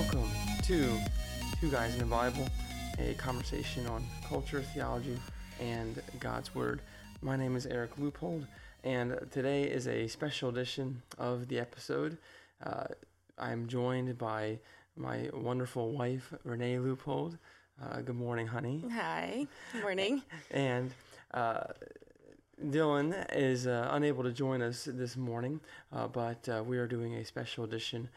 Welcome to Two Guys in the Bible, a conversation on culture, theology, and God's Word. My name is Eric Loopold, and today is a special edition of the episode. Uh, I'm joined by my wonderful wife, Renee Loopold. Uh, good morning, honey. Hi. Good Morning. And uh, Dylan is uh, unable to join us this morning, uh, but uh, we are doing a special edition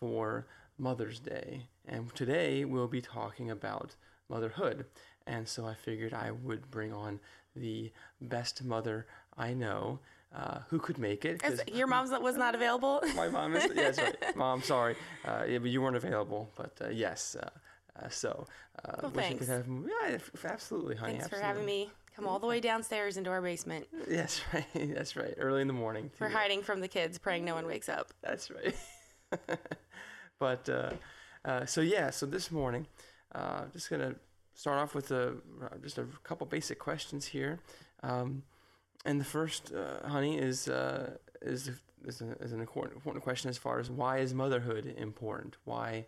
for Mother's Day. And today we'll be talking about motherhood. And so I figured I would bring on the best mother I know uh, who could make it. Your mom's was not available. my mom is, yeah, that's right. Mom, sorry. Uh, yeah, but you weren't available. But uh, yes. Uh, uh, so, uh, Well, thanks. could have, yeah, absolutely, honey. Thanks for having me. Come all the way downstairs into our basement. That's right. That's right. Early in the morning. We're hiding from the kids, praying no one wakes up. That's right. But uh, uh, so yeah, so this morning, uh, just gonna start off with a just a couple basic questions here. Um, and the first, uh, honey, is uh, is is, a, is an important important question as far as why is motherhood important? Why,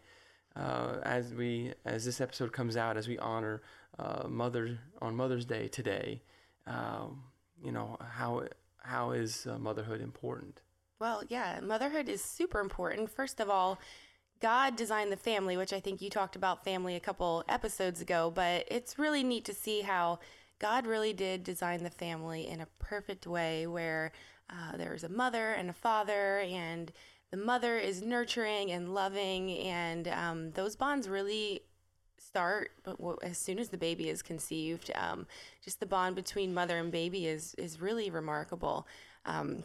uh, as we as this episode comes out, as we honor uh, mother on Mother's Day today, um, you know how how is uh, motherhood important? Well, yeah, motherhood is super important. First of all, God designed the family, which I think you talked about family a couple episodes ago, but it's really neat to see how God really did design the family in a perfect way where uh, there's a mother and a father, and the mother is nurturing and loving, and um, those bonds really start as soon as the baby is conceived um, just the bond between mother and baby is is really remarkable. Um,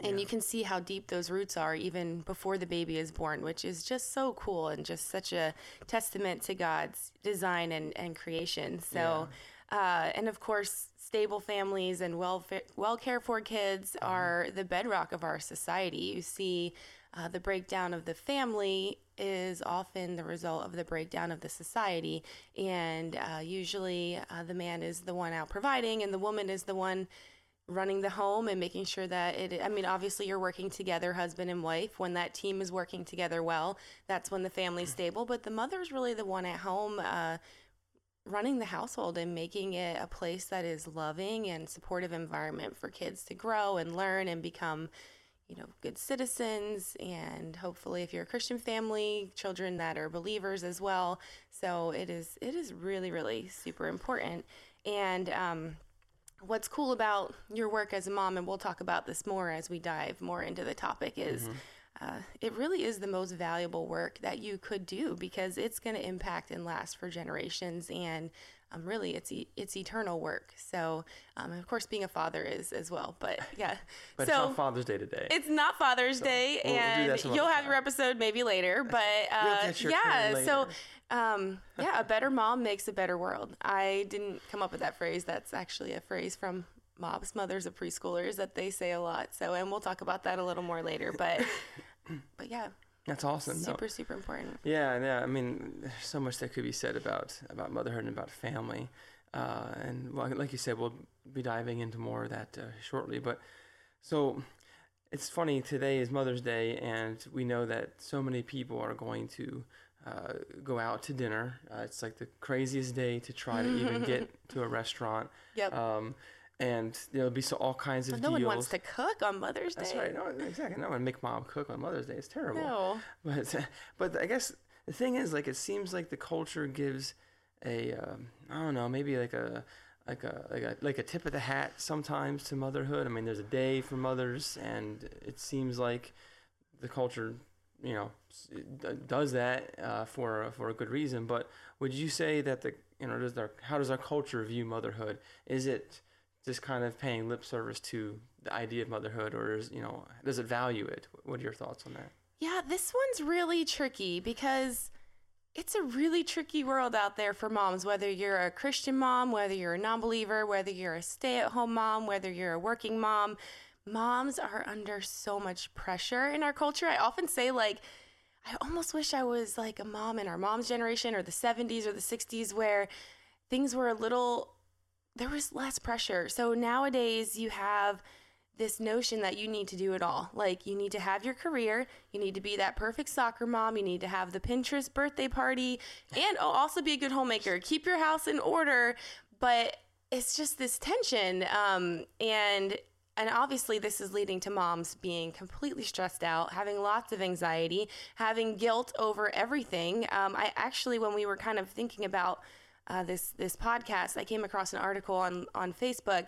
and you can see how deep those roots are even before the baby is born which is just so cool and just such a testament to god's design and, and creation. So uh, and of course stable families and well well cared for kids are the bedrock of our society. You see uh, the breakdown of the family is often the result of the breakdown of the society. And uh, usually uh, the man is the one out providing and the woman is the one running the home and making sure that it i mean obviously you're working together husband and wife. When that team is working together well that's when the family's stable. But the mother's really the one at home uh, running the household and making it a place that is loving and supportive environment for kids to grow and learn and become you know good citizens. And hopefully if you're a christian family children that are believers as well. So it is it is really really super important. And um, what's cool about your work as a mom, and we'll talk about this more as we dive more into the topic, is mm-hmm. Uh, it really is the most valuable work that you could do because it's going to impact and last for generations, and um, really it's e- it's eternal work. So, um, of course, being a father is as well. But yeah, But so it's not Father's Day today. it's not Father's Day, we'll and some you'll have your episode maybe later. But uh, yeah, so um, yeah, a better mom makes a better world. I didn't come up with that phrase. That's actually a phrase from moms, mothers of preschoolers that they say a lot. So, and we'll talk about that a little more later. But but yeah, That's awesome. No. super super important. Yeah, yeah. I mean, there's so much that could be said about about motherhood and about family. Uh, and like you said, we'll be diving into more of that uh, shortly. But so it's funny. Today is Mother's Day, and we know that so many people are going to uh, go out to dinner. Uh, it's like the craziest day to try to even get to a restaurant. Yep. Um, and there'll be so all kinds of no deals. one wants to cook on Mother's Day. That's right. No, exactly. No one make mom cook on Mother's Day. It's terrible. No. But but I guess the thing is, like, it seems like the culture gives a um, I don't know, maybe like a like a like a like a tip of the hat sometimes to motherhood. I mean, there's a day for mothers, and it seems like the culture, you know, does that uh, for for a good reason. But would you say that the you know does our how does our culture view motherhood? Is it just kind of paying lip service to the idea of motherhood, or is you know does it value it? What are your thoughts on that? Yeah, this one's really tricky because it's a really tricky world out there for moms, whether you're a Christian mom, whether you're a non believer, whether you're a stay at home mom, whether you're a working mom. Moms are under so much pressure in our culture. I often say, like, I almost wish I was like a mom in our mom's generation or the 70s or the 60s where things were a little there was less pressure. So nowadays you have this notion that you need to do it all. Like you need to have your career, you need to be that perfect soccer mom, you need to have the Pinterest birthday party, and also be a good homemaker. Keep your house in order, but it's just this tension, um, and and obviously this is leading to moms being completely stressed out having lots of anxiety having guilt over everything um, i actually when we were kind of thinking about uh, this this podcast i came across an article on on facebook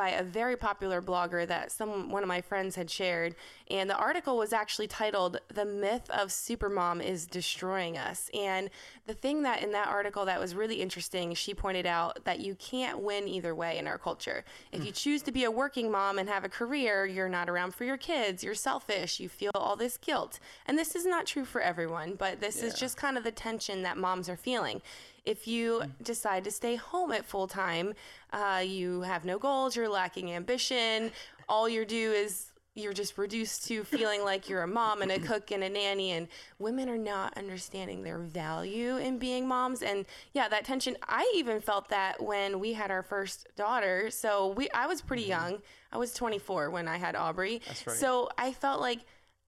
by a very popular blogger that some one of my friends had shared. And the article was actually titled the myth of supermom is destroying us. And the thing that in that article that was really interesting she pointed out that you can't win either way in our culture. If you choose to be a working mom and have a career you're not around for your kids you're selfish you feel all this guilt. And this is not true for everyone but this is just kind of the tension that moms are feeling if you decide to stay home at full time, uh, you have no goals, you're lacking ambition, all you do is you're just reduced to feeling like you're a mom and a cook and a nanny, and women are not understanding their value in being moms. And yeah, that tension, I even felt that when we had our first daughter. So we, I was pretty young. I was 24 when I had Aubrey. That's right. So I felt like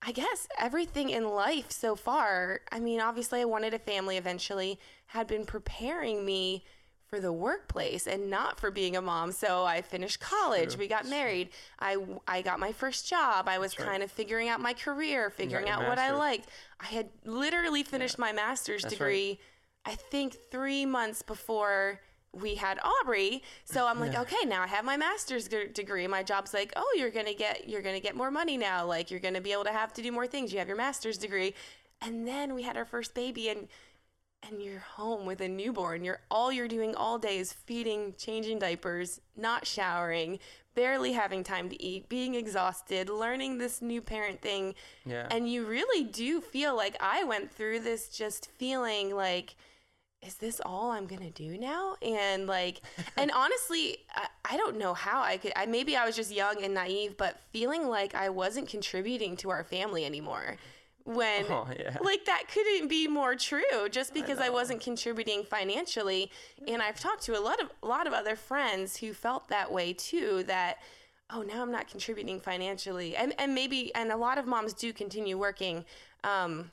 I guess everything in life so far, I mean, obviously, I wanted a family eventually, had been preparing me for the workplace and not for being a mom. So I finished college, True. we got married, I, I got my first job, I was right. kind of figuring out my career, figuring out what I liked. I had literally finished my master's That's right. degree, I think three months before we had Aubrey. So I'm like, Yeah. okay, now I have my master's g- degree. My job's like, oh, you're gonna get you're gonna get more money now. Like you're gonna be able to have to do more things. You have your master's degree, and then we had our first baby, and and you're home with a newborn. You're all you're doing all day is feeding, changing diapers, not showering, barely having time to eat, being exhausted, learning this new parent thing. Yeah. And you really do feel like I went through this just feeling like is this all I'm gonna do now? And like, and honestly, I, I don't know how I could. I maybe I was just young and naive, but feeling like I wasn't contributing to our family anymore. When Oh, yeah. like that couldn't be more true. Just because I, know. wasn't contributing financially, and I've talked to a lot of a lot of other friends who felt that way too. That oh now I'm not contributing financially, and and maybe and a lot of moms do continue working. Um,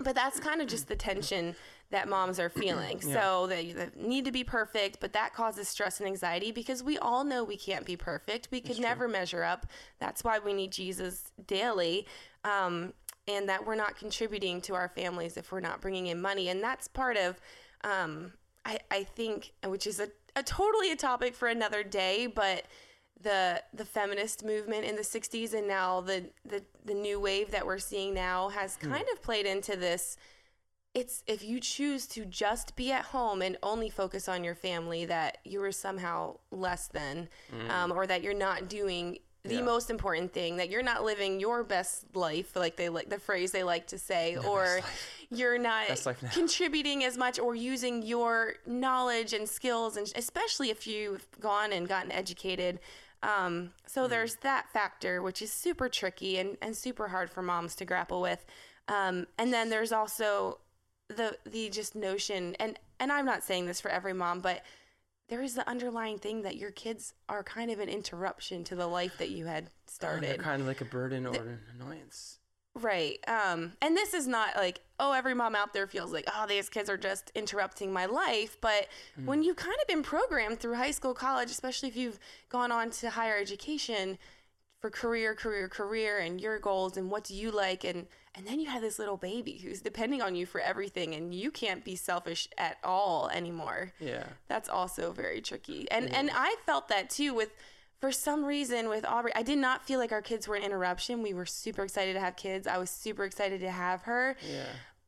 but that's kind of just the tension that moms are feeling. So they, they need to be perfect, but that causes stress and anxiety because we all know we can't be perfect. We could never measure up. That's why we need Jesus daily. Um, and that we're not contributing to our families if we're not bringing in money. And that's part of, um, I, I think, which is a, a totally a topic for another day, but the the feminist movement in the 60s and now the the, the new wave that we're seeing now has kind of played into this it's if you choose to just be at home and only focus on your family that you are somehow less than um, or that you're not doing the Yeah. most important thing that you're not living your best life like they like the phrase they like to say or you're not Best life now. contributing as much or using your knowledge and skills and especially if you've gone and gotten educated um, so Mm-hmm. there's that factor which is super tricky and, and super hard for moms to grapple with um, and then there's also the the just notion and and i'm not saying this for every mom but there is the underlying thing that your kids are kind of an interruption to the life that you had They're started kind of like a burden or an annoyance. Right. Um, and this is not like, oh, every mom out there feels like, oh, these kids are just interrupting my life. But when you've kind of been programmed through high school, college, especially if you've gone on to higher education for career, career, career, and your goals and what do you like, and and then you have this little baby who's depending on you for everything, and you can't be selfish at all anymore Yeah. that's also very tricky. And and I felt that too with for some reason with Aubrey, I did not feel like our kids were an interruption. We were super excited to have kids. I was super excited to have her. Yeah.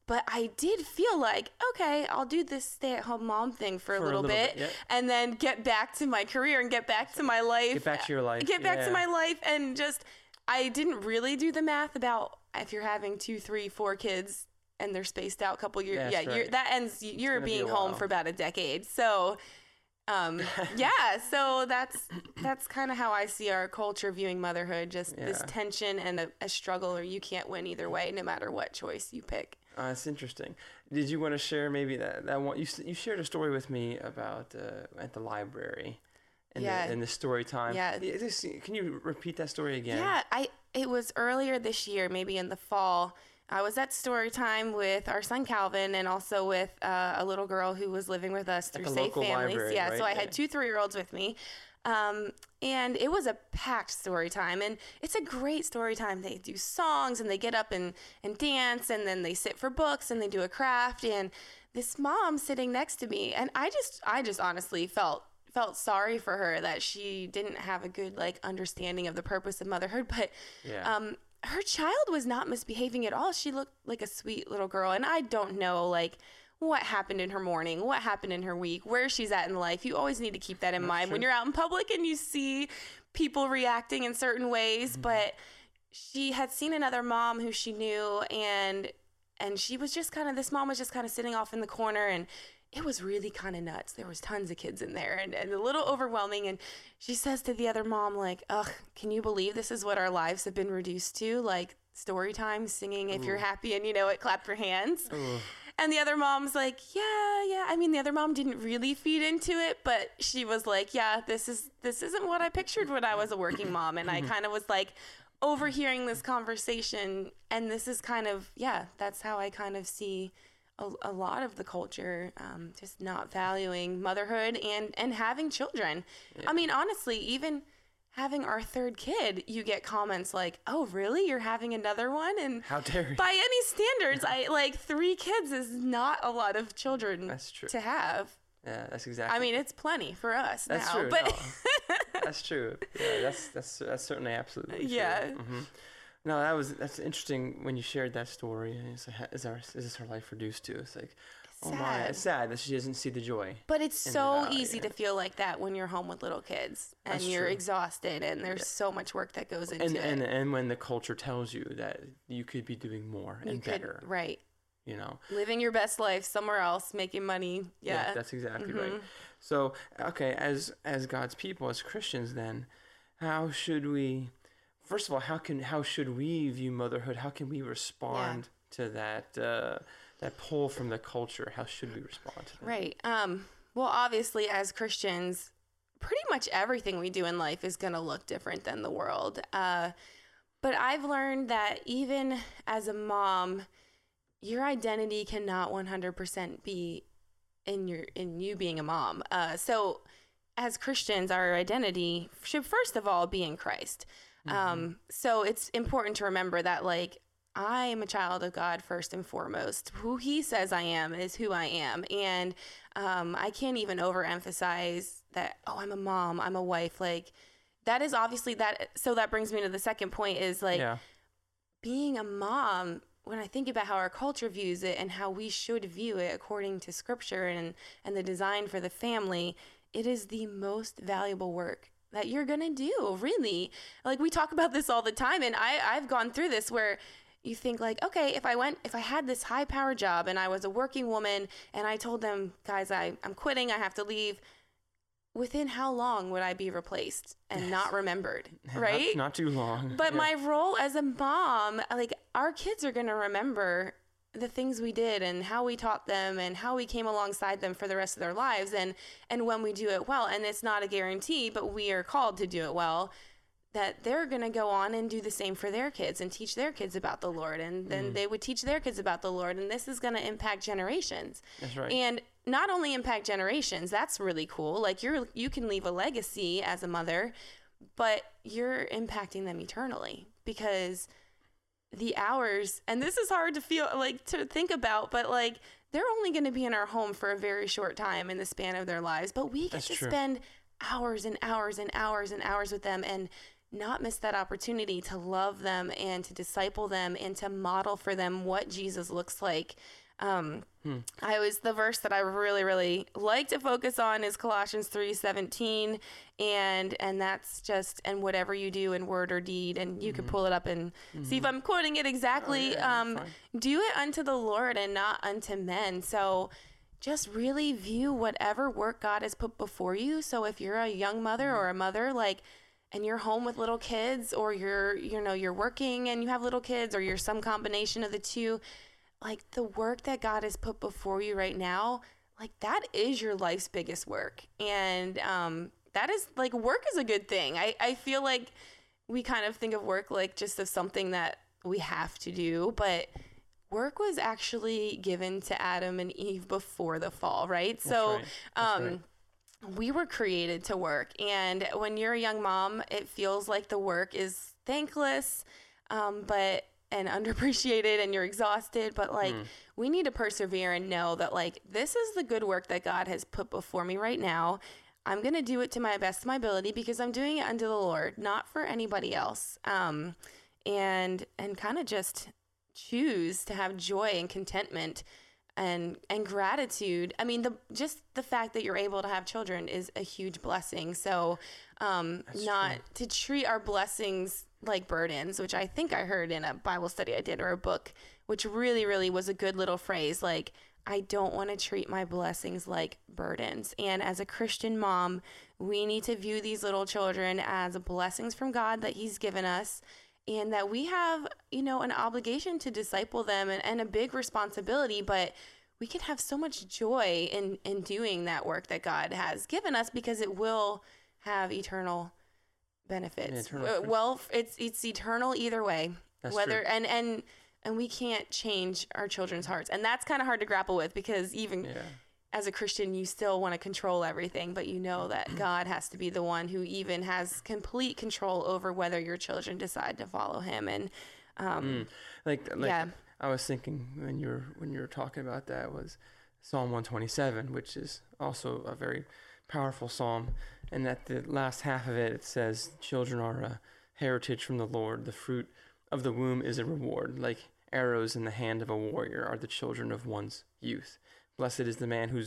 But I did feel like, okay, I'll do this stay at home mom thing for, a For a little, little bit, bit, yeah. and then get back to my career and get back to my life. Get back to your life. Get back to my life and just I didn't really do the math about if you're having two, three, four kids and they're spaced out a couple years. That's yeah, you're, that ends. You're gonna be being home for about a decade. So, um, yeah. So that's that's kind of how I see our culture viewing motherhood. Just this tension and a, a struggle, or you can't win either way, no matter what choice you pick. Uh, that's interesting. Did you want to share maybe that that one? You you shared a story with me about uh, at the library, in, Yeah. the, in the story time. Yeah. this- can you repeat that story again? Yeah, I it was earlier this year, maybe in the fall. I was at story time with our son Calvin and also with uh, a little girl who was living with us through a Safe Families. library, yeah, so? I had two three year olds with me. Um, and it was a packed story time and it's a great story time they do songs and they get up and, and dance and then they sit for books and they do a craft and this mom sitting next to me and i just i just honestly felt felt sorry for her that she didn't have a good like understanding of the purpose of motherhood but Yeah. um her child was not misbehaving at all she looked like a sweet little girl and i don't know like what happened in her morning what happened in her week where she's at in life you always need to keep that in mind when you're out in public and you see people reacting in certain ways Mm-hmm. but she had seen another mom who she knew and and she was just kind of this mom was just kind of sitting off in the corner and it was really kind of nuts. There was tons of kids in there and, and a little overwhelming and she says to the other mom like ugh can you believe this is what our lives have been reduced to? Like story time singing if you're happy and you know it clap your hands. And the other mom's like, yeah, yeah. I mean, the other mom didn't really feed into it, but she was like, yeah, this is this isn't what I pictured when I was a working mom, and I mm-hmm. kind of was like overhearing this conversation, and this is kind of yeah, that's how I kind of see a, a lot of the culture um, just not valuing motherhood and and having children. I mean, honestly, even having our third kid, you get comments like, "Oh, really? You're having another one?" And How dare you? by any standards, I like three kids is not a lot of children That's true. to have. Yeah, that's exactly. I mean, it's plenty for us That's now, true. but no. that's true. Yeah, that's that's that's certainly absolutely true. Yeah. hmm No, that was that's interesting when you shared that story. like, is our is this her life reduced to? It's like, oh my, Sad. it's sad that she doesn't see the joy. but it's so easy to feel like that when you're home with little kids and That's you're true. exhausted and there's so much work that goes into And it. and and when the culture tells you that you could be doing more you and could better, right you know. living your best life somewhere else, making money. Yeah, Mm-hmm. that's exactly right. So, okay, as as God's people, as Christians, then, how should we? First of all, how can how should we view motherhood? How can we respond to that uh, that pull from the culture? How should we respond to that? Right. Um, well, obviously, as Christians, pretty much everything we do in life is going to look different than the world. Uh, but I've learned that even as a mom, your identity cannot 100% be in your in you being a mom. Uh, so, as Christians, our identity should first of all be in Christ. Um, so it's important to remember that, like, I am a child of God first and foremost. Who He says I am is who I am, and um, I can't even overemphasize that. Oh, I'm a mom. I'm a wife. Like, that is obviously that. So that brings me to the second point: is like yeah, being a mom when i think about how our culture views it and how we should view it according to scripture and and the design for the family it is the most valuable work that you're going to do really like we talk about this all the time and i i've gone through this where you think like okay if i went if i had this high power job and i was a working woman and i told them guys I, i'm quitting i have to leave within how long would i be replaced and not remembered Not- right Not, too long. but Yeah. my role as a mom, like our kids are going to remember the things we did and how we taught them and how we came alongside them for the rest of their lives and and when we do it well. And it's not a guarantee but we are called to do it well that they're going to go on and do the same for their kids and teach their kids about the Lord. And then Mm. they would teach their kids about the Lord. And this is going to impact generations. That's right. and not only impact generations that's really cool. Like you're you can leave a legacy as a mother but you're impacting them eternally because the hours and this is hard to feel like to think about but like they're only going to be in our home for a very short time in the span of their lives but we get That's to true. spend hours and hours and hours and hours with them and not miss that opportunity to love them and to disciple them and to model for them what Jesus looks like. Um, I always the verse that I really really like to focus on is Colossians three seventeen, and and that's just and whatever you do in word or deed, and you can pull it up and see if I'm quoting it exactly. Oh, yeah, um, do it unto the Lord and not unto men. So just really view whatever work God has put before you. So if you're a young mother or a mother, like, and you're home with little kids, or you're, you know, you're working and you have little kids, or you're some combination of the two, like the work that God has put before you right now, like that is your life's biggest work. And um, that is like work is a good thing. I, I feel like we kind of think of work like just as something that we have to do, but work was actually given to Adam and Eve before the fall, right? That's so right. Um right. we were created to work and when you're a young mom it feels like the work is thankless um, but and underappreciated and you're exhausted but like we need to persevere and know that like this is the good work that god has put before me right now. I'm going to do it to my best of my ability because i'm doing it unto the lord not for anybody else. Um, and and kind of just choose to have joy and contentment and and gratitude. I mean the just the fact that you're able to have children is a huge blessing. So um not to treat our blessings like burdens which i think i heard in a bible study i did or a book which really really was a good little phrase like i don't want to treat my blessings like burdens. And as a christian mom we need to view these little children as blessings from god that he's given us and that we have you know an obligation to disciple them and, and a big responsibility but we can have so much joy in in doing that work that god has given us because it will have eternal benefits eternal well it's it's eternal either way That's whether true. and and and we can't change our children's hearts and that's kind of hard to grapple with because even Yeah. as a Christian, you still want to control everything, but you know that God has to be the one who even has complete control over whether your children decide to follow Him. And um, Like, like Yeah. I was thinking when you were when you were talking about that was Psalm 127, which is also a very powerful psalm. And at the last half of it, it says, "Children are a heritage from the Lord. The fruit of the womb is a reward. Like arrows in the hand of a warrior are the children of one's youth. Blessed is the man who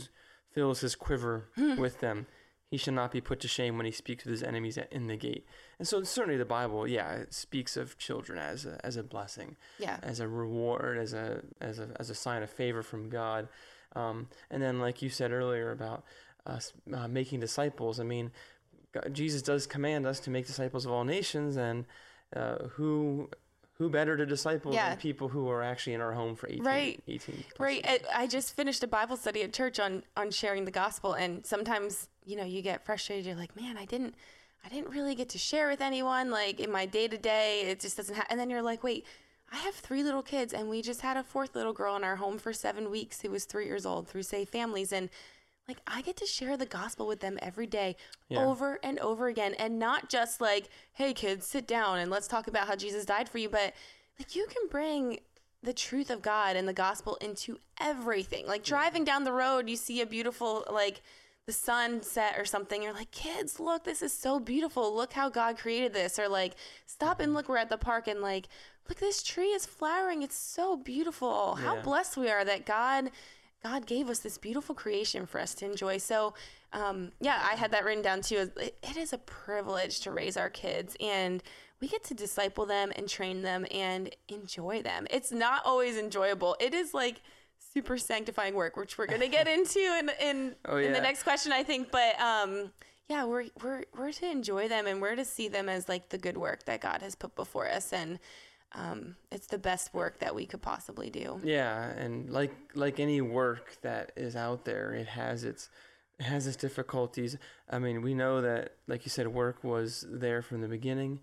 fills his quiver with them." He shall not be put to shame when he speaks with his enemies in the gate. And so, certainly, the Bible, yeah, it speaks of children as a, as a blessing yeah, as a reward, as a as a as a sign of favor from God. Um, and then, like you said earlier about us uh, making disciples, I mean, God, Jesus does command us to make disciples of all nations, and uh, who who better to disciple Yeah. than people who are actually in our home for 18, Right. 18 right. years. I I just finished a Bible study at church on on sharing the gospel, and sometimes you know you get frustrated. You're like, man, I didn't. I didn't really get to share with anyone like in my day to day. It just doesn't happen. And then you're like, wait, I have three little kids, and we just had a fourth little girl in our home for seven weeks who was three years old through safe Families. And like, I get to share the gospel with them every day Yeah. over and over again. And not just like, hey, kids, sit down and let's talk about how Jesus died for you, but like, you can bring the truth of God and the gospel into everything. Like, driving down the road, you see a beautiful, like, the sunset or something you're like kids look this is so beautiful look how god created this or like stop and mm-hmm. look we're at the park and like look this tree is flowering it's so beautiful how Yeah. blessed we are that god god gave us this beautiful creation for us to enjoy. So um, yeah i had that written down too. It, it is a privilege to raise our kids and we get to disciple them and train them and enjoy them. It's not always enjoyable. It is like super sanctifying work which we're going to get into in in, Oh, in the next question i think. But um yeah we're we're we're to enjoy them and we're to see them as like the good work that god has put before us. And um it's the best work that we could possibly do Yeah, and like like any work that is out there, it has its it has its difficulties. I mean, we know that, like you said, work was there from the beginning,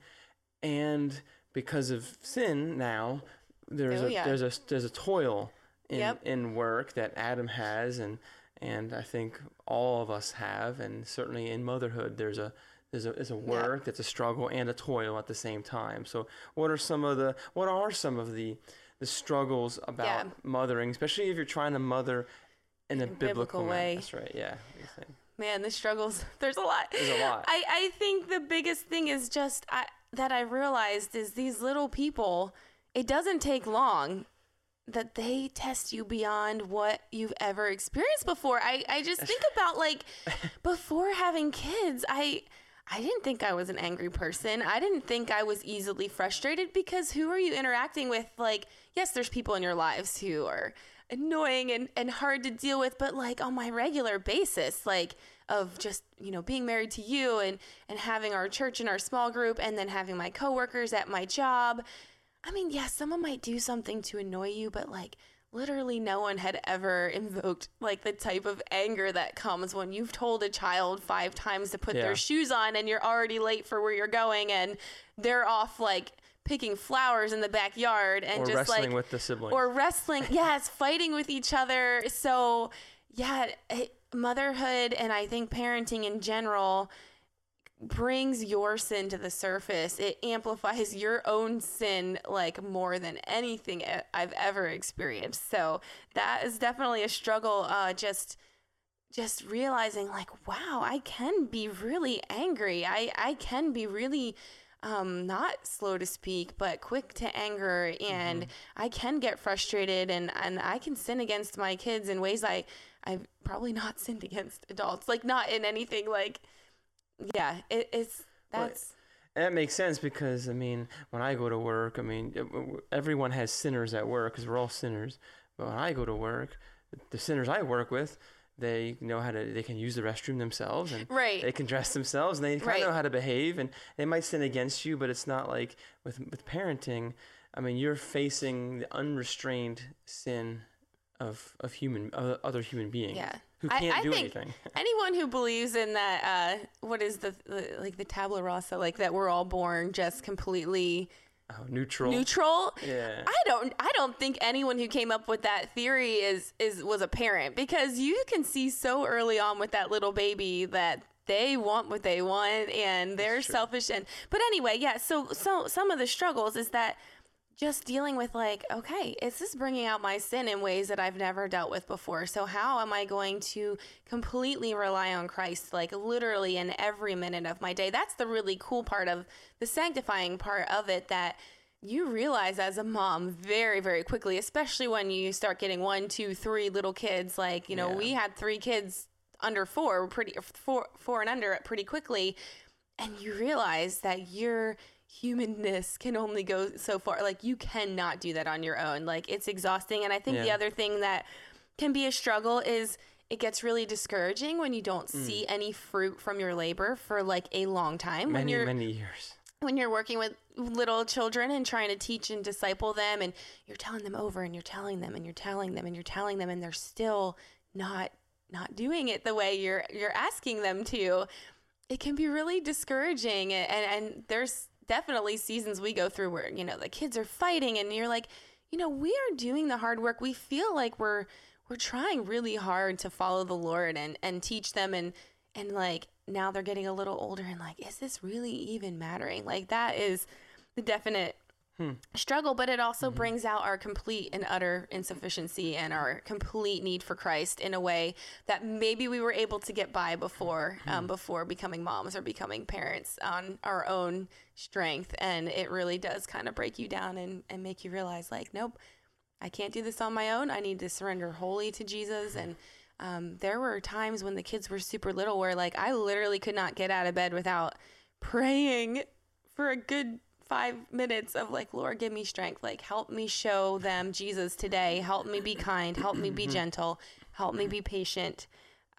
and because of sin, now there's Oh, a yeah. there's a there's a toil in Yep. in work that Adam has, and and I think all of us have, and certainly in motherhood, there's a there's a, there's a work that's a struggle and a toil at the same time. So, what are some of the what are some of the the struggles about Yeah. mothering, especially if you're trying to mother in a biblical, biblical way. That's right. Yeah. what do you think? man the struggles there's a lot There's a lot. i i think the biggest thing is just I, that i realized is these little people it doesn't take long that they test you beyond what you've ever experienced before i i just think about like before having kids i I didn't think I was an angry person. I didn't think I was easily frustrated because who are you interacting with? Like, yes, there's people in your lives who are annoying and, and hard to deal with, but like on my regular basis, like of just, you know, being married to you and, and having our church and our small group and then having my coworkers at my job. I mean, yeah, someone might do something to annoy you, but like literally no one had ever invoked like the type of anger that comes when you've told a child five times to put Yeah. their shoes on and you're already late for where you're going and they're off like picking flowers in the backyard and or just wrestling like with the siblings. or wrestling yes fighting with each other so yeah it, motherhood and i think parenting in general brings your sin to the surface. It amplifies your own sin like more than anything I've ever experienced. So that is definitely a struggle uh just just realizing like wow i can be really angry. I i can be really um not slow to speak but quick to anger and i can get frustrated and and i can sin against my kids in ways i i've probably not sinned against adults. Like not in anything like yeah it, it's that's that makes sense because I mean, when I go to work, I mean, everyone has sinners at work because we're all sinners. But when I go to work, the sinners I work with, they know how to. They can use the restroom themselves, and right they can dress themselves, and they kind Right. of know how to behave. And they might sin against you, but it's not like with with parenting. I mean, you're facing the unrestrained sin of of human of other human beings yeah who I- can't I do think- anything. anyone who believes in that uh what is the, the like the tabula rasa like that we're all born just completely Oh, neutral. neutral Yeah. I don't I don't think anyone who came up with that theory is is was a parent because you can see so early on with that little baby that they want what they want and they're selfish and but anyway yeah so so some of the struggles is that just dealing with like okay is this bringing out my sin in ways that i've never dealt with before? So how am i going to completely rely on christ like literally in every minute of my day? That's the really cool part of the sanctifying part of it that you realize as a mom very very quickly especially when you start getting one two three little kids like you know Yeah. we had three kids under four pretty four four and under pretty quickly. And you realize that your humanness can only go so far. Like you cannot do that on your own. Like it's exhausting. And i think the other thing that can be a struggle is it gets really discouraging when you don't Mm. see any fruit from your labor for like a long time. When many many years. when you're working with little children and trying to teach and disciple them and you're telling them over and you're telling them and you're telling them and you're telling them and they're still not not doing it the way you're you're asking them to it can be really discouraging. And and there's definitely seasons we go through where you know the kids are fighting and you're like you know we are doing the hard work. We feel like we're we're trying really hard to follow the lord and and teach them and and like now they're getting a little older and like is this really even mattering? Like that is the definite struggle but it also brings out our complete and utter insufficiency and our complete need for christ in a way that maybe we were able to get by before um, before becoming moms or becoming parents on our own strength and it really does kind of break you down and, and make you realize like nope I can't do this on my own. I need to surrender wholly to Jesus. And um, there were times when the kids were super little where, like, I literally could not get out of bed without praying for a good five minutes of, like, Lord, give me strength. Like, help me show them Jesus today. Help me be kind. Help me be gentle. Help me be patient.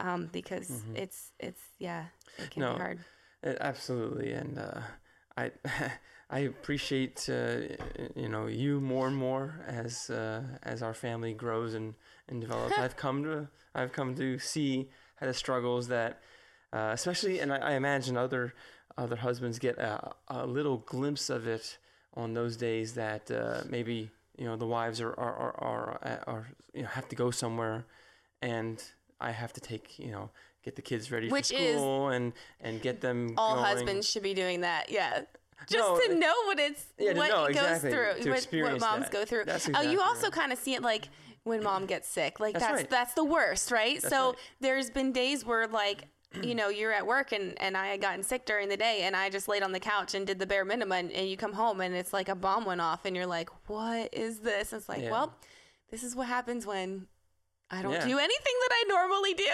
Um, because it's, it's, yeah, it can No. be hard. Absolutely, and uh, I I appreciate uh, you know you more and more as uh, as our family grows and, and develops. I've come to I've come to see how the struggles that uh, especially, and I, I imagine other other husbands get a, a little glimpse of it on those days that uh, maybe you know the wives are are, are are are you know have to go somewhere, and I have to take you know get the kids ready Which for school and and get them All going. husbands should be doing that. Yeah. Just No, to know what it's yeah, what know, it goes exactly, through, to what, what moms that. go through. That's oh, you also right. kind of see it like when mom gets sick. Like That's that's right. that's the worst, right? That's so right. there's been days where like you know you're at work and and I had gotten sick during the day and I just laid on the couch and did the bare minimum and, and you come home and it's like a bomb went off and you're like, what is this? And It's like, Yeah. well, this is what happens when I don't Yeah. do anything that I normally do.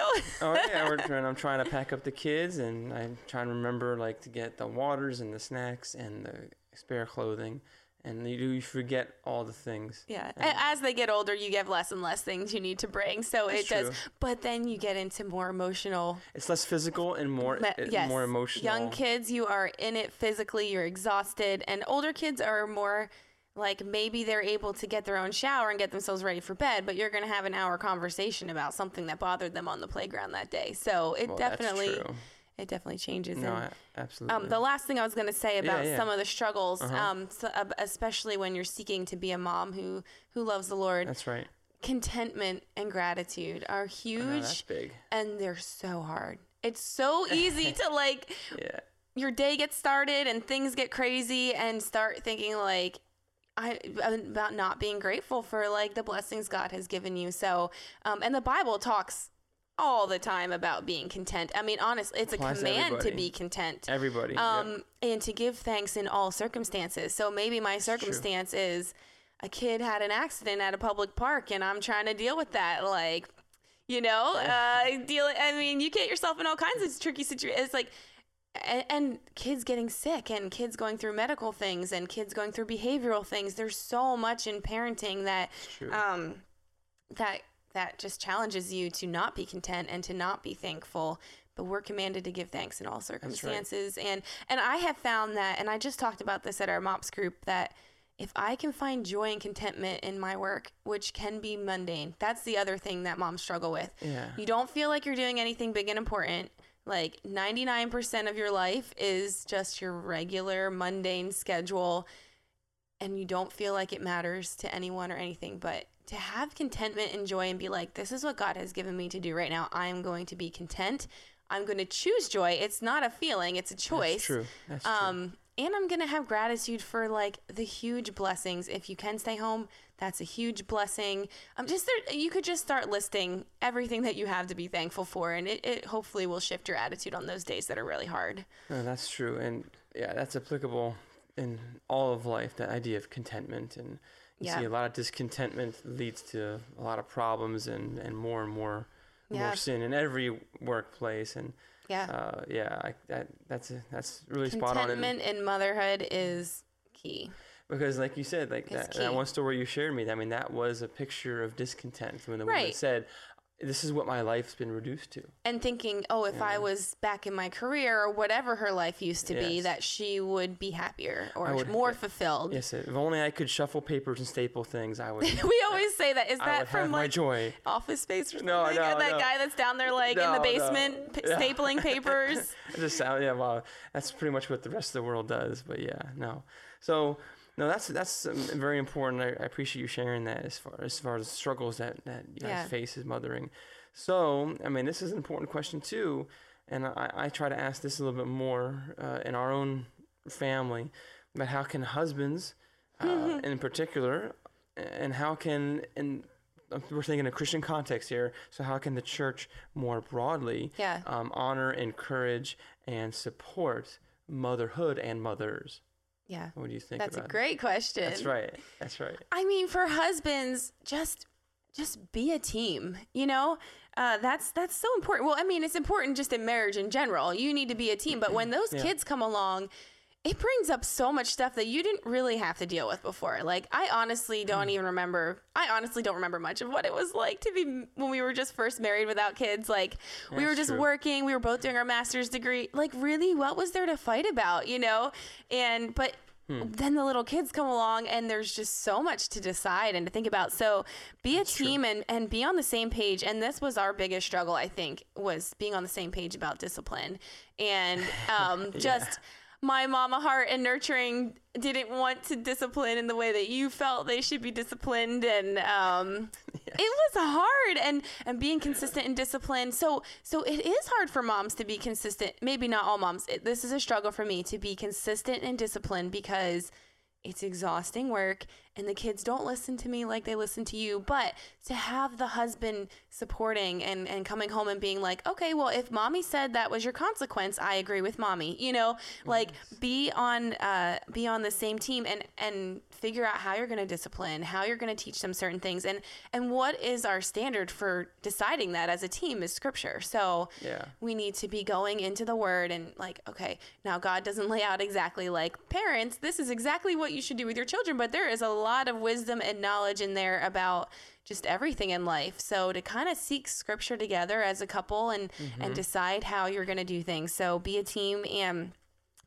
oh yeah, we're trying, I'm trying to pack up the kids, and I'm trying to remember like to get the waters and the snacks and the spare clothing, and you you forget all the things. Yeah. And- As they get older, you get less and less things you need to bring. So it does. true. But then you get into more emotional. It's less physical and more yes. more emotional. Young kids, you are in it physically, you're exhausted. And older kids are more like maybe they're able to get their own shower and get themselves ready for bed, but you're going to have an hour conversation about something that bothered them on the playground that day. So it Well, that's definitely true. It definitely changes. No, and, absolutely. um, the last thing I was going to say about yeah. some of the struggles, Uh-huh. um, so, uh, especially when you're seeking to be a mom who who loves the Lord, that's right. contentment and gratitude are know, huge, that's big. and they're so hard. It's so easy to like Yeah. your day gets started and things get crazy and start thinking like I about not being grateful for like the blessings God has given you. So, um, and the Bible talks all the time about being content. I mean, honestly, it's Applies a to command to everybody. be content. Everybody. yep. Um, and to give thanks in all circumstances. So maybe my circumstance is a kid had an accident at a public park and I'm trying to deal with that. Like, you know, uh, deal. I mean, you get yourself in all kinds of tricky situations. It's like, and, and kids getting sick and kids going through medical things and kids going through behavioral things. There's so much in parenting that, um, that that just challenges you to not be content and to not be thankful but we're commanded to give thanks in all circumstances. And and i have found that and i just talked about this at our mops group that if i can find joy and contentment in my work which can be mundane that's the other thing that moms struggle with. Yeah. you don't feel like you're doing anything big and important. Like 99% of your life is just your regular mundane schedule and you don't feel like it matters to anyone or anything, but to have contentment and joy and be like, this is what God has given me to do right now. I'm going to be content. I'm going to choose joy. It's not a feeling, it's a choice. That's true. That's true. Um, and I'm gonna have gratitude for like the huge blessings. If you can stay home, that's a huge blessing. I'm just there. You could just start listing everything that you have to be thankful for, and it, it hopefully will shift your attitude on those days that are really hard. No, that's true, and yeah, that's applicable in all of life. That idea of contentment, and you Yeah. see a lot of discontentment leads to a lot of problems and and more and more Yeah. more sin in every workplace. And Yeah. uh, yeah, I, that that's that's really spot on. And Contentment in motherhood is key. because, like you said, like that, that one story you shared me, I mean, that was a picture of discontent when the woman Right. said, "This is what my life's been reduced to." And thinking, oh, if I was back in my career or whatever her life used to be, that she would be happier or would- more yeah. fulfilled. Yes, if only I could shuffle papers and staple things, I would. we always say that. Is I that from my like joy. Office Space or something? No, no, that no. guy that's down there like in the No, no. basement p- Yeah. stapling papers. Just sound yeah. Well, that's pretty much what the rest of the world does. But yeah, no. So no, that's that's um, very important. I, I appreciate you sharing that as far as far as struggles that that you guys Yeah. face as mothering. So I mean, this is an important question too, and I, I try to ask this a little bit more uh, in our own family, but how can husbands, uh, in particular, and how can and we're thinking a Christian context here. So how can the church more broadly Yeah. um, honor, encourage, and support motherhood and mothers? Yeah. What do you think That's a great question. That's right. That's right. I mean, for husbands, just just be a team. You know, uh, that's that's so important. Well, I mean, it's important just in marriage in general. You need to be a team. But when those Yeah. kids come along, it brings up so much stuff that you didn't really have to deal with before. Like, I honestly don't Mm. even remember. I honestly don't remember much of what it was like to be when we were just first married without kids. Like, we were just true. working. We were both doing our master's degree. Like, really, what was there to fight about? You know, and but Hmm. then the little kids come along and there's just so much to decide and to think about so be a team and, and be on the same page and this was our biggest struggle i think was being on the same page about discipline and um, just my mama heart and nurturing didn't want to discipline in the way that you felt they should be disciplined. And um, it was hard and and being consistent and disciplined. So so it is hard for moms to be consistent. Maybe not all moms. It, this is a struggle for me to be consistent and disciplined because it's exhausting work and the kids don't listen to me like they listen to you but to have the husband supporting and, and coming home and being like okay well if mommy said that was your consequence i agree with mommy you know? Like be on uh, be on the same team and and figure out how you're going to discipline how you're going to teach them certain things and and what is our standard for deciding that as a team is scripture. So Yeah. we need to be going into the word and like okay now god doesn't lay out exactly like parents this is exactly what you should do with your children but there is a lot of wisdom and knowledge in there about just everything in life. So to kind of seek scripture together as a couple and and mm-hmm. decide how you're going to do things. So be a team and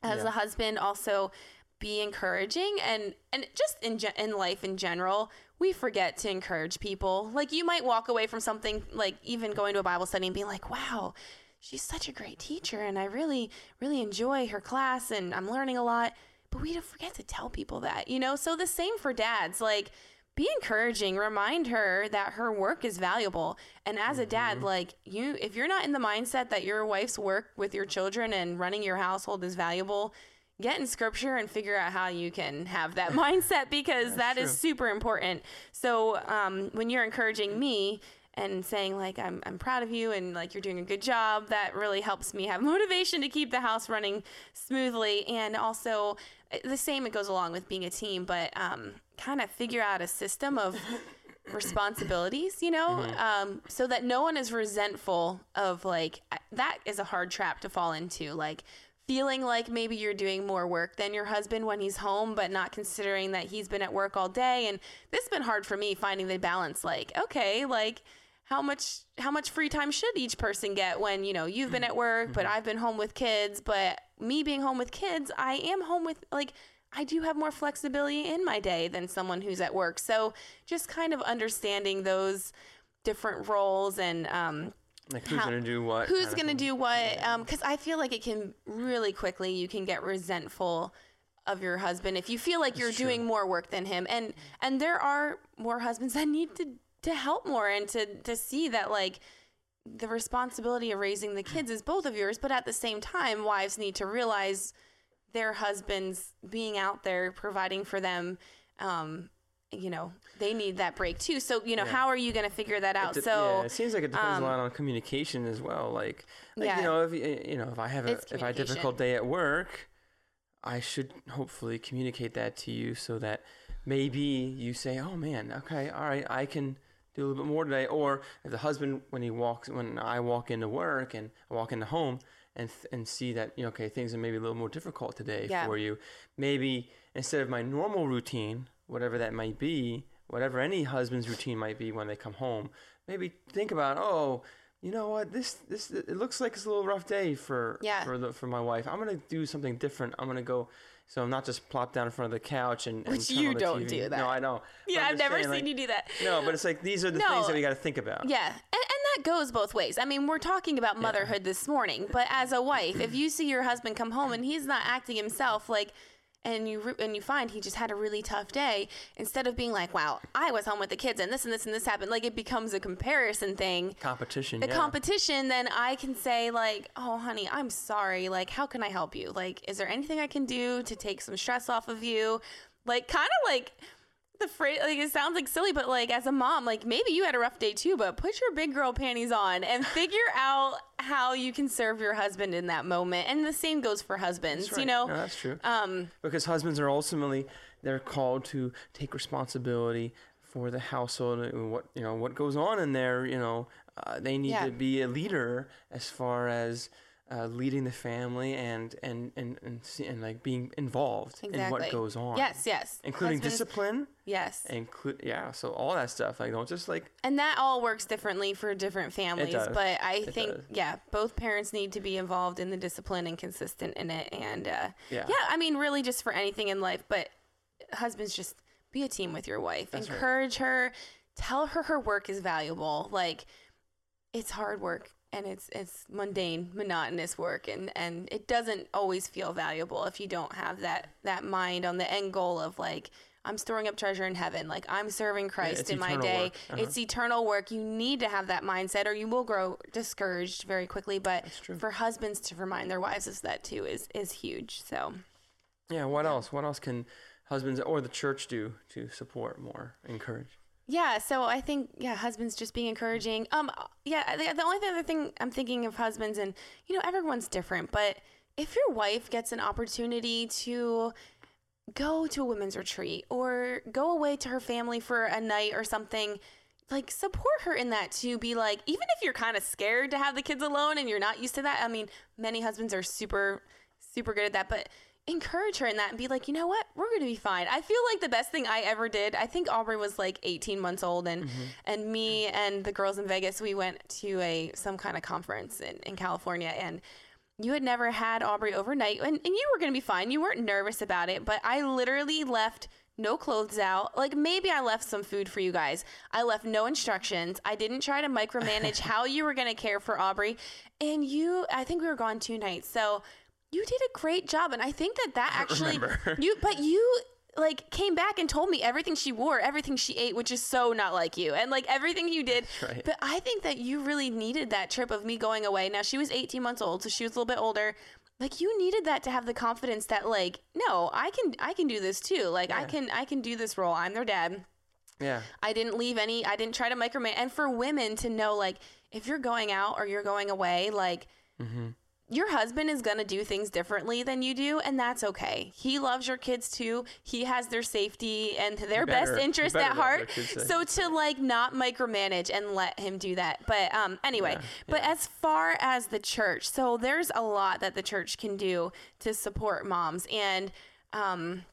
as Yeah. a husband also be encouraging and and just in ge- in life in general we forget to encourage people. Like you might walk away from something like even going to a bible study and being like wow she's such a great teacher and i really really enjoy her class and i'm learning a lot but we don't forget to tell people that you know? So the same for dads like be encouraging remind her that her work is valuable. And as a dad like you if you're not in the mindset that your wife's work with your children and running your household is valuable get in scripture and figure out how you can have that mindset because that is true. super important. So um, when you're encouraging me and saying like I'm, I'm proud of you and like you're doing a good job that really helps me have motivation to keep the house running smoothly. And also uh, the same it goes along with being a team but um, kind of figure out a system of responsibilities you know? Um, so that no one is resentful of like that is a hard trap to fall into like feeling like maybe you're doing more work than your husband when he's home but not considering that he's been at work all day. And this has been hard for me finding the balance like okay like how much how much free time should each person get when you know you've been at work but I've been home with kids but me being home with kids I am home with like I do have more flexibility in my day than someone who's at work so just kind of understanding those different roles and um, Like who's How- gonna do what? who's going to do what um because i feel like it can really quickly you can get resentful of your husband if you feel like you're true. doing more work than him and and there are more husbands that need to to help more and to to see that like the responsibility of raising the kids is both of yours but at the same time wives need to realize their husbands being out there providing for them um you know they need that break too so you know Yeah. how are you going to figure that out It de- so yeah, it seems like it depends um, a lot on communication as well. Like, like Yeah. you know, if you know, if I have a if I have a difficult day at work, I should hopefully communicate that to you so that maybe you say, "Oh man, okay, all right, I can do a little bit more today." Or if the husband, when he walks, when I walk into work and I walk into home and th- and see that you know, okay, things are maybe a little more difficult today Yeah. for you, maybe instead of my normal routine, whatever that might be, whatever any husband's routine might be when they come home, maybe think about, oh, you know what, this this it looks like it's a little rough day for Yeah. for the for my wife. I'm gonna do something different. I'm gonna go. So I'm not just plop down in front of the couch and, and Which you the don't TV. do that. No, I know. Yeah i've never seen like, you do that No, but it's like these are the No. things that we got to think about. Yeah, and, and that goes both ways. I mean, we're talking about motherhood this morning, but as a wife, if you see your husband come home and he's not acting himself, like, and you re- and you find he just had a really tough day, instead of being like, "Wow, I was home with the kids and this and this and this happened," like it becomes a comparison thing. Competition. The yeah. competition, then I can say like, "Oh, honey, I'm sorry. Like, how can I help you? Like, is there anything I can do to take some stress off of you?" Like, kind of like the phrase like it sounds like silly but like as a mom like maybe you had a rough day too but put your big girl panties on and figure out how you can serve your husband in that moment and the same goes for husbands That's you know No, that's true. um because husbands are ultimately they're called to take responsibility for the household and what you know what goes on in there you know uh, they need Yeah. to be a leader as far as uh, leading the family and and and and, see, and like being involved in what goes on. Yes yes. Including Husbands- discipline. Yes. Include yeah so all that stuff like don't just like and that all works differently for different families but i It think does. yeah both parents need to be involved in the discipline and consistent in it and uh Yeah. yeah i mean really just for anything in life but husbands just be a team with your wife. That's right. encourage her. Tell her her work is valuable. Like it's hard work and it's it's mundane monotonous work and and it doesn't always feel valuable if you don't have that that mind on the end goal of like I'm storing up treasure in heaven. Like I'm serving Christ it's in my day. Uh-huh. It's eternal work. You need to have that mindset or you will grow discouraged very quickly. But for husbands to remind their wives of that too is is huge. So yeah what else what else can husbands or the church do to support more encourage Yeah, so I think yeah, husbands just being encouraging. Um, yeah, the, only other thing I'm thinking of husbands, and you know everyone's different, but if your wife gets an opportunity to go to a women's retreat or go away to her family for a night or something, like support her in that to be like, even if you're kind of scared to have the kids alone and you're not used to that. I mean, many husbands are super, super good at that, but encourage her in that and be like, you know what, we're gonna be fine. I feel like the best thing I ever did. I think Aubrey was like 18 months old, and mm-hmm. and me and the girls in Vegas, we went to a some kind of conference in, in California, and you had never had Aubrey overnight, and, and you were going to be fine. You weren't nervous about it, but I literally left no clothes out. Like maybe I left some food for you guys. I left no instructions. I didn't try to micromanage how you were going to care for Aubrey. And you, I think we were gone two nights. So you did a great job. And I think that that actually, you, but you, like came back and told me everything she wore, everything she ate, which is so not like you, and like everything you did. right. But I think that you really needed that trip of me going away. Now she was 18 months old, so she was a little bit older. Like you needed that to have the confidence that like, no, I can I can do this too. Like I can I can do this role. I'm their dad. Yeah. I didn't leave any. I didn't try to micromanage. And for women to know, like, if you're going out or you're going away, like, Mm-hmm. Your husband is gonna do things differently than you do, and that's okay. He loves your kids too. He has their safety and their better- best interest at heart. So to like not micromanage and let him do that. But um, anyway. Yeah, But yeah. as far as the church, so there's a lot that the church can do to support moms, and um,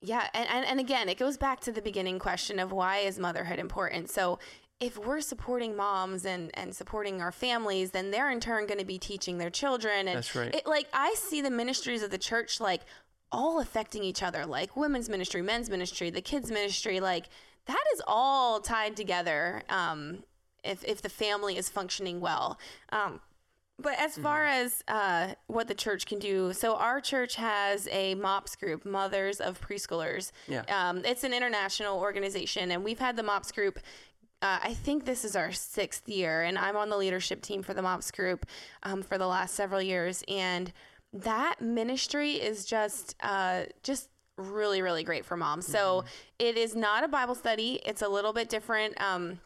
yeah, and, and, and again, it goes back to the beginning question of why is motherhood important? So if we're supporting moms and, and supporting our families, then they're in turn going to be teaching their children. And That's right. It, like I see the ministries of the church like all affecting each other, like women's ministry, men's ministry, the kids ministry, like that is all tied together. Um, if if the family is functioning well. Um, but as far as uh, what the church can do, so our church has a MOPS group, Mothers of Preschoolers. Yeah. Um, it's an international organization, and we've had the MOPS group. Uh, I think this is our sixth year, and I'm on the leadership team for the MOPS group um, for the last several years. And that ministry is just, uh, just really, really great for moms. So it is not a Bible study. It's a little bit different. Um,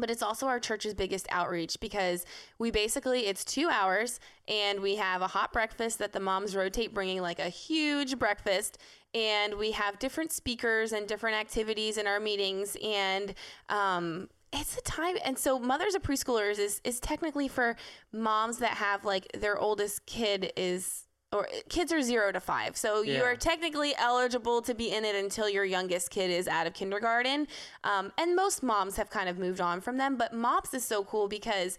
but it's also our church's biggest outreach because we basically it's two hours and we have a hot breakfast that the moms rotate bringing like a huge breakfast. And we have different speakers and different activities in our meetings. And um, it's a time and so mothers of preschoolers is is technically for moms that have like their oldest kid is or kids are zero to five. So you are technically eligible to be in it until your youngest kid is out of kindergarten. Um, and most moms have kind of moved on from them. But MOPS is so cool because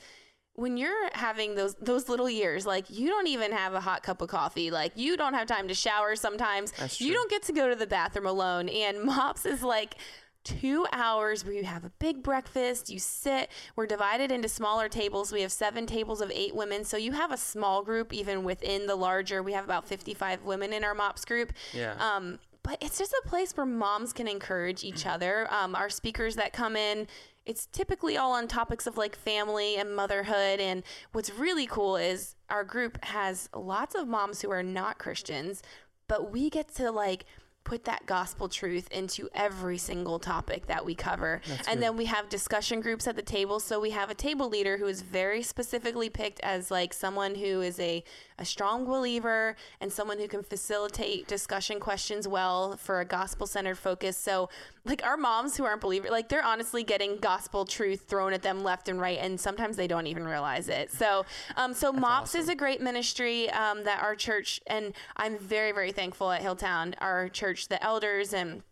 when you're having those those little years, like you don't even have a hot cup of coffee. Like you don't have time to shower sometimes. You don't get to go to the bathroom alone. And MOPS is like two hours where you have a big breakfast, you sit, we're divided into smaller tables. We have seven tables of eight women. So you have a small group even within the larger. We have about 55 women in our MOPS group. Yeah. Um, but it's just a place where moms can encourage each other. Um, our speakers that come in, it's typically all on topics of like family and motherhood. And what's really cool is our group has lots of moms who are not Christians, but we get to like put that gospel truth into every single topic that we cover. and then we have discussion groups at the table. So we have a table leader who is very specifically picked as like someone who is a, a strong believer and someone who can facilitate discussion questions well for a gospel centered focus. So like our moms who aren't believers, like they're honestly getting gospel truth thrown at them left and right. And sometimes they don't even realize it. So, um, so MOPS is a great ministry um, that our church, and I'm very, very thankful at Hilltown, our church, the elders and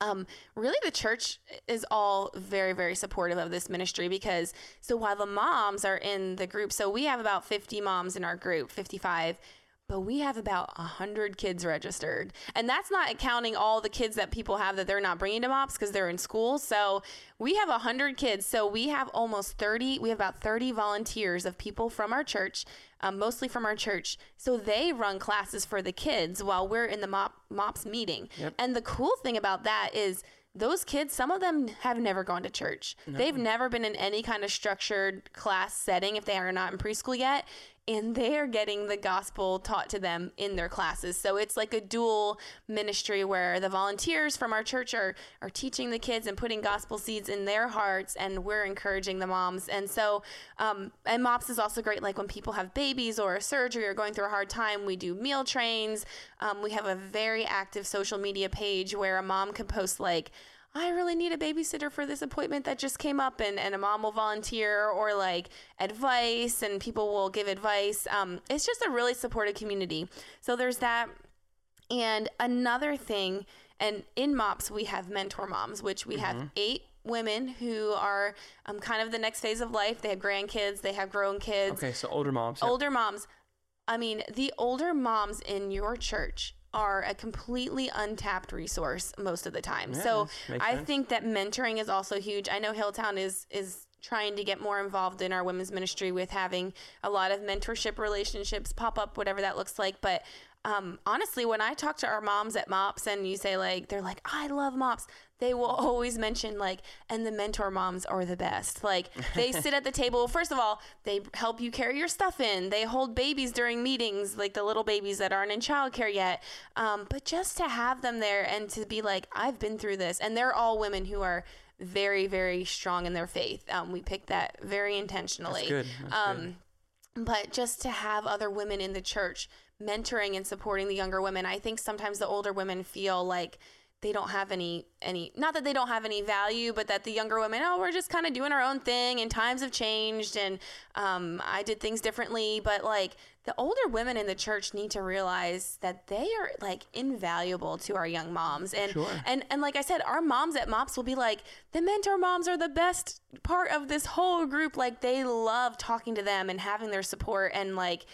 um, really the church is all very very supportive of this ministry because so while the moms are in the group so we have about 50 moms in our group 55 but we have about 100 kids registered and that's not counting all the kids that people have that they're not bringing to mops because they're in school so we have 100 kids so we have almost 30 we have about 30 volunteers of people from our church um, mostly from our church so they run classes for the kids while we're in the mop mops meeting Yep. and the cool thing about that is those kids, some of them have never gone to church. They've never been in any kind of structured class setting if they are not in preschool yet. And they are getting the gospel taught to them in their classes. So it's like a dual ministry where the volunteers from our church are, are teaching the kids and putting gospel seeds in their hearts, and we're encouraging the moms. And so, um, and MOPS is also great. Like when people have babies or a surgery or going through a hard time, we do meal trains. Um, we have a very active social media page where a mom can post like, I really need a babysitter for this appointment that just came up, and, and a mom will volunteer or like advice, and people will give advice. Um, it's just a really supportive community. So there's that. And another thing, and in MOPS, we have mentor moms, which we have eight women who are um, kind of the next phase of life. They have grandkids, they have grown kids Okay, so older moms. older moms I mean, the older moms in your church are a completely untapped resource most of the time. Yeah, so I think that mentoring is also huge. I know Hilltown is is trying to get more involved in our women's ministry with having a lot of mentorship relationships pop up, whatever that looks like. But um, honestly, when I talk to our moms at MOPS and you say like they're like, I love MOPS, they will always mention like, and the mentor moms are the best. Like they sit at the table. First of all, they help you carry your stuff in. They hold babies during meetings, like the little babies that aren't in childcare yet. Um, but just to have them there and to be like, I've been through this, and they're all women who are very, very strong in their faith. Um, we picked that very intentionally. That's good. That's Um, but just to have other women in the church mentoring and supporting the younger women i think sometimes the older women feel like they don't have any any not that they don't have any value but that the younger women oh we're just kind of doing our own thing and times have changed and um, i did things differently but like the older women in the church need to realize that they are like invaluable to our young moms and Sure. and and like I said, our moms at MOPS will be like, the mentor moms are the best part of this whole group. Like they love talking to them and having their support and like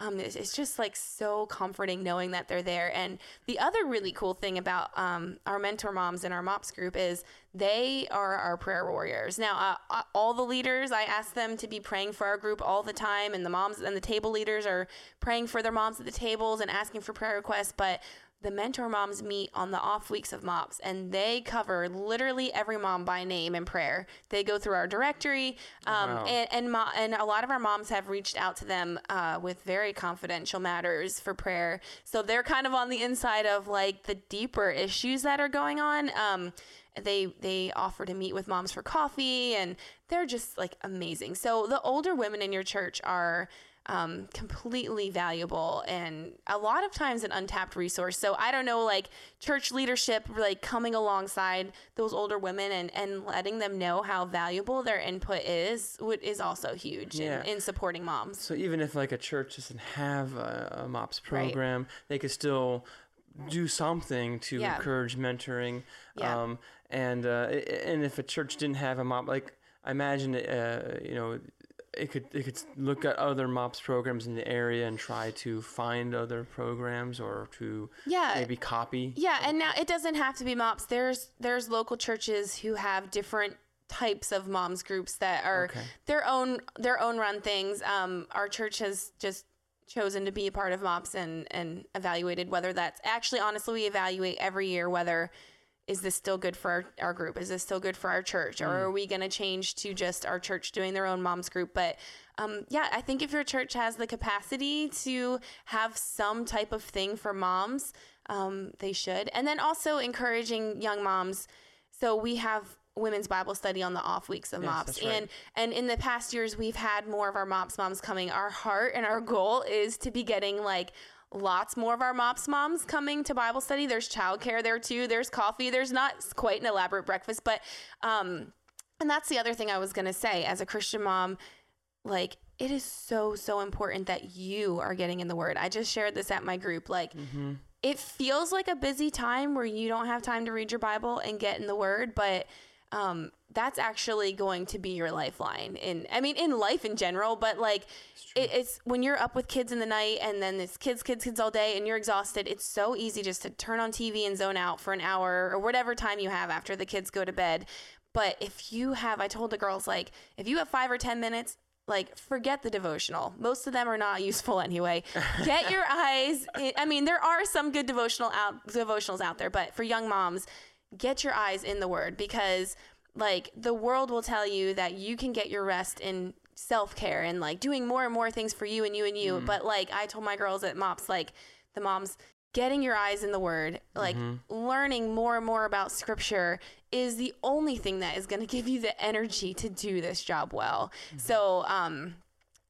um, it's, it's just like so comforting knowing that they're there. And the other really cool thing about um, our mentor moms in our MOPS group is they are our prayer warriors. Now, uh, uh, all the leaders, I ask them to be praying for our group all the time, and the moms and the table leaders are praying for their moms at the tables and asking for prayer requests. But the mentor moms meet on the off weeks of MOPS and they cover literally every mom by name in prayer. They go through our directory, um, Wow. and and, mo- and a lot of our moms have reached out to them uh, with very confidential matters for prayer. So they're kind of on the inside of like the deeper issues that are going on. Um, they they offer to meet with moms for coffee, and they're just like amazing. So the older women in your church are um, completely valuable and a lot of times an untapped resource. So I don't know, like church leadership, like coming alongside those older women and, and letting them know how valuable their input is, would, is also huge Yeah. in, in supporting moms. So even if like a church doesn't have a, a MOPS Right. program, they could still do something to Yeah. encourage mentoring. Yeah. Um, and uh, and if a church didn't have a MOP, like I imagine, uh, you know, it could it could look at other MOPS programs in the area and try to find other programs or to Yeah. maybe copy. Yeah, and now it doesn't have to be MOPS. There's there's local churches who have different types of moms groups that are Okay. their own their own run things. Um, our church has just chosen to be a part of MOPS and and evaluated whether that's actually honestly we evaluate every year whether is this still good for our, our group? Is this still good for our church? Or are we going to change to just our church doing their own moms group? But um, yeah, I think if your church has the capacity to have some type of thing for moms, um, they should. And then also encouraging young moms. So we have women's Bible study on the off weeks of Yes, MOPS. right. And and in the past years we've had more of our MOPS moms coming. Our heart and our goal is to be getting like lots more of our MOPS moms coming to Bible study. There's childcare there too. There's coffee. There's not quite an elaborate breakfast, but um and that's the other thing I was going to say as a Christian mom like it is so so important that you are getting in the word. I just shared this at my group like it feels like a busy time where you don't have time to read your Bible and get in the Word, but um, that's actually going to be your lifeline. In I mean, in life in general, but like it, it's when you're up with kids in the night and then it's kids, kids, kids all day, and you're exhausted. It's so easy just to turn on TV and zone out for an hour or whatever time you have after the kids go to bed. But if you have, I told the girls like, if you have five or ten minutes, like forget the devotional most of them are not useful anyway get your eyes in, i mean there are some good devotional out devotionals out there but for young moms get your eyes in the word because like the world will tell you that you can get your rest in self-care and like doing more and more things for you and you and you. Mm-hmm. But like i told my girls at mops like the moms getting your eyes in the word like mm-hmm. learning more and more about scripture is the only thing that is going to give you the energy to do this job well. Mm-hmm. So um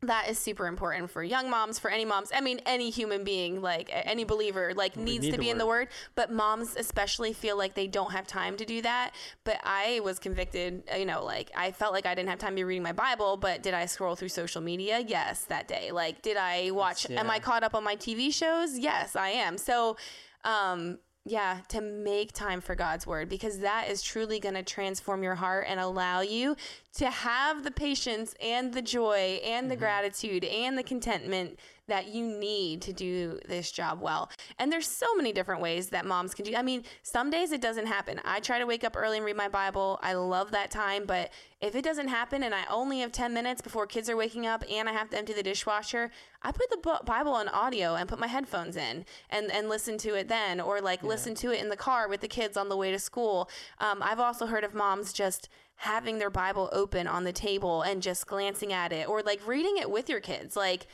that is super important for young moms for any moms i mean any human being like any believer like needs need to be in the word. but moms especially feel like they don't have time to do that. But i was convicted you know like i felt like i didn't have time to be reading my bible but did i scroll through social media? Yes that day. Like did i watch am i caught up on my tv shows? Yes i am. So um yeah, to make time for God's word because that is truly going to transform your heart and allow you to have the patience and the joy and the Mm-hmm. gratitude and the contentment that you need to do this job well. And there's so many different ways that moms can do. I mean, some days it doesn't happen. I try to wake up early and read my Bible. I love that time, but if it doesn't happen and I only have 10 minutes before kids are waking up and I have to empty the dishwasher, I put the Bible on audio and put my headphones in and and listen to it then or like listen to it in the car with the kids on the way to school. Um, I've also heard of moms just having their Bible open on the table and just glancing at it or like reading it with your kids. Like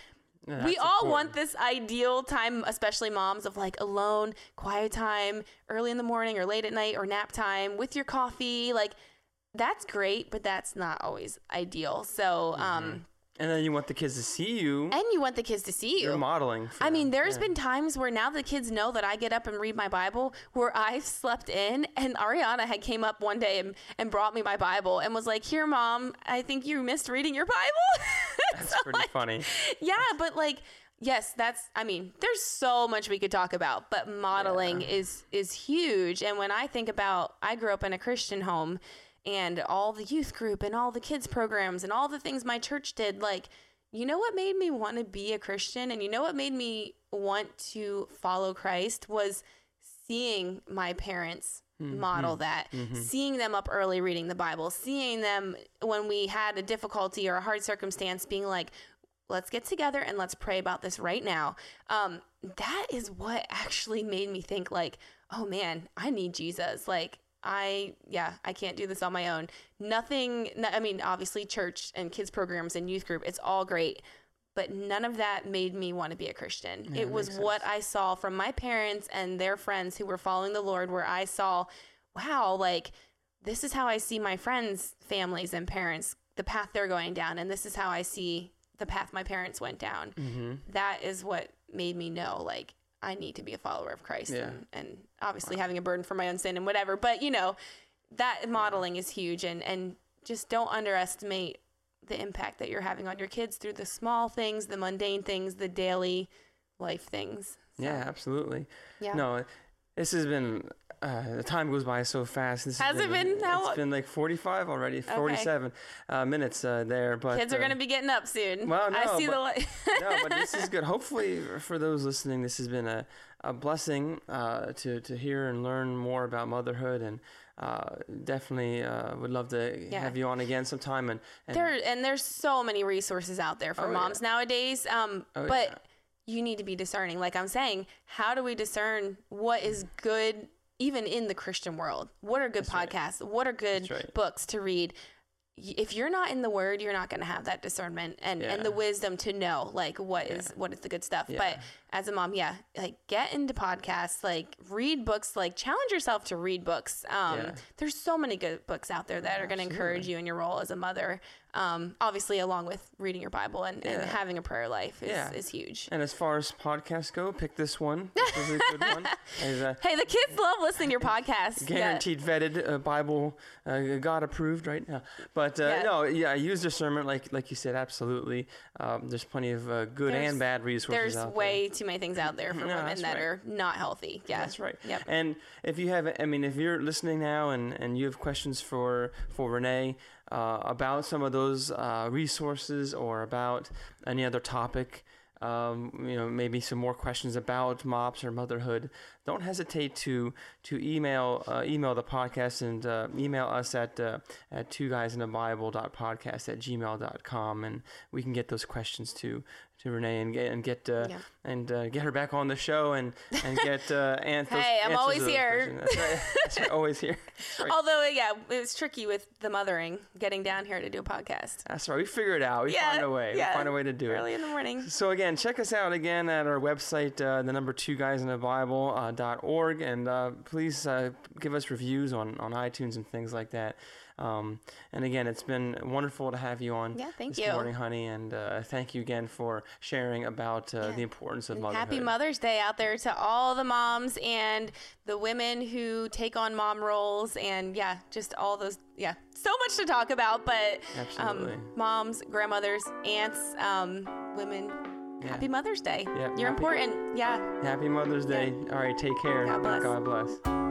Yeah, we all want this ideal time, especially moms, of like alone, quiet time, early in the morning or late at night or nap time with your coffee. Like that's great, but that's not always ideal. So, Mm-hmm. um, And then you want the kids to see you. and you want the kids to see you. You're modeling. I mean, them. there's Yeah. been times where now the kids know that I get up and read my Bible where I've slept in and Ariana had came up one day and, and brought me my Bible and was like, here, mom, I think you missed reading your Bible. That's So, pretty like, funny. yeah, but like, yes, that's. I mean, there's so much we could talk about, but modeling is is huge. And when I think about, I grew up in a Christian home, and all the youth group and all the kids programs and all the things my church did, like. You know what made me want to be a Christian and you know what made me want to follow Christ was seeing my parents model that, seeing them up early reading the Bible, seeing them when we had a difficulty or a hard circumstance being like, let's get together and let's pray about this right now. Um, that is what actually made me think like, oh man, I need Jesus. Like, I yeah, I can't do this on my own. Nothing. no- I mean, obviously, church and kids programs and youth group, it's all great, but none of that made me want to be a Christian. it was what I saw from my parents and their friends who were following the Lord, where I saw, wow, like this is how I see my friends' families and parents, the path they're going down, and this is how I see the path my parents went down. Mm-hmm. That is what made me know, like, I need to be a follower of Christ, Yeah. and, and obviously having a burden for my own sin and whatever. But you know, that modeling is huge, and and just don't underestimate the impact that you're having on your kids through the small things, the mundane things, the daily life things. So, Yeah, absolutely. yeah. No, this has been. Uh, the time goes by so fast. This Has it been how It's been like 45 already, 47 uh, minutes uh, there. But Kids are uh, going to be getting up soon. well, I no, see the but- light. no, but this is good. Hopefully, for those listening, this has been a, a blessing uh, to, to hear and learn more about motherhood. And uh, definitely uh, would love to Yeah. have you on again sometime. And, and there and there's so many resources out there for Oh, yeah. moms nowadays. Um, Oh, but yeah. you need to be discerning. Like I'm saying, how do we discern what is good even in the Christian world? What are good That's right. podcasts? What are good right. books to read? If you're not in the word, you're not going to have that discernment and, and the wisdom to know like what is what is the good stuff. But Yeah. As a mom, yeah, like get into podcasts, like read books, like challenge yourself to read books. Um, Yeah. There's so many good books out there that are going to encourage you in your role as a mother. Um, obviously, along with reading your Bible and, and having a prayer life is, Yeah. is huge. And as far as podcasts go, pick this one. This is a good one. It's a Hey, the kids love listening to your podcast. Yeah. guaranteed vetted uh, Bible, uh, God approved right now. But uh, Yeah. no, yeah, use discernment, like like you said, absolutely. Um, there's plenty of uh, good There's- and bad resources out there. way too many things out there for No, women that right. are not healthy. Yeah, That's right. Yep. And if you have, I mean, if you're listening now and, and you have questions for for Renee uh, about some of those uh, resources or about any other topic, um, you know, maybe some more questions about mops or motherhood, don't hesitate to to email uh, email the podcast and uh, email us at uh, at two guys in a bible podcast at gmail.com and we can get those questions to to Renee and get and get uh, Yeah. and uh, get her back on the show and and get uh, an- those Hey, I'm always here. That's right. That's right. Always here. Right. Although, yeah, it was tricky with the mothering, getting down here to do a podcast That's right. We figure it out. We Yeah, find a way. yeah. We find a way to do it. early in the morning. So again, check us out again at our website, uh, the number two guys in the Bible uh, org, and uh, please uh, give us reviews on, on iTunes and things like that. Um, and again, it's been wonderful to have you on Yeah, thank this you. morning, honey, and uh, thank you again for sharing about uh, Yeah. the importance of motherhood. Happy Mother's Day out there to all the moms and the women who take on mom roles and yeah, just all those yeah, so much to talk about, but Absolutely. um, moms, grandmothers, aunts, um, women. Yeah. Happy Mother's Day. Yeah, You're happy- important. Yeah. Happy Mother's Day. All right, take care. God bless. God bless.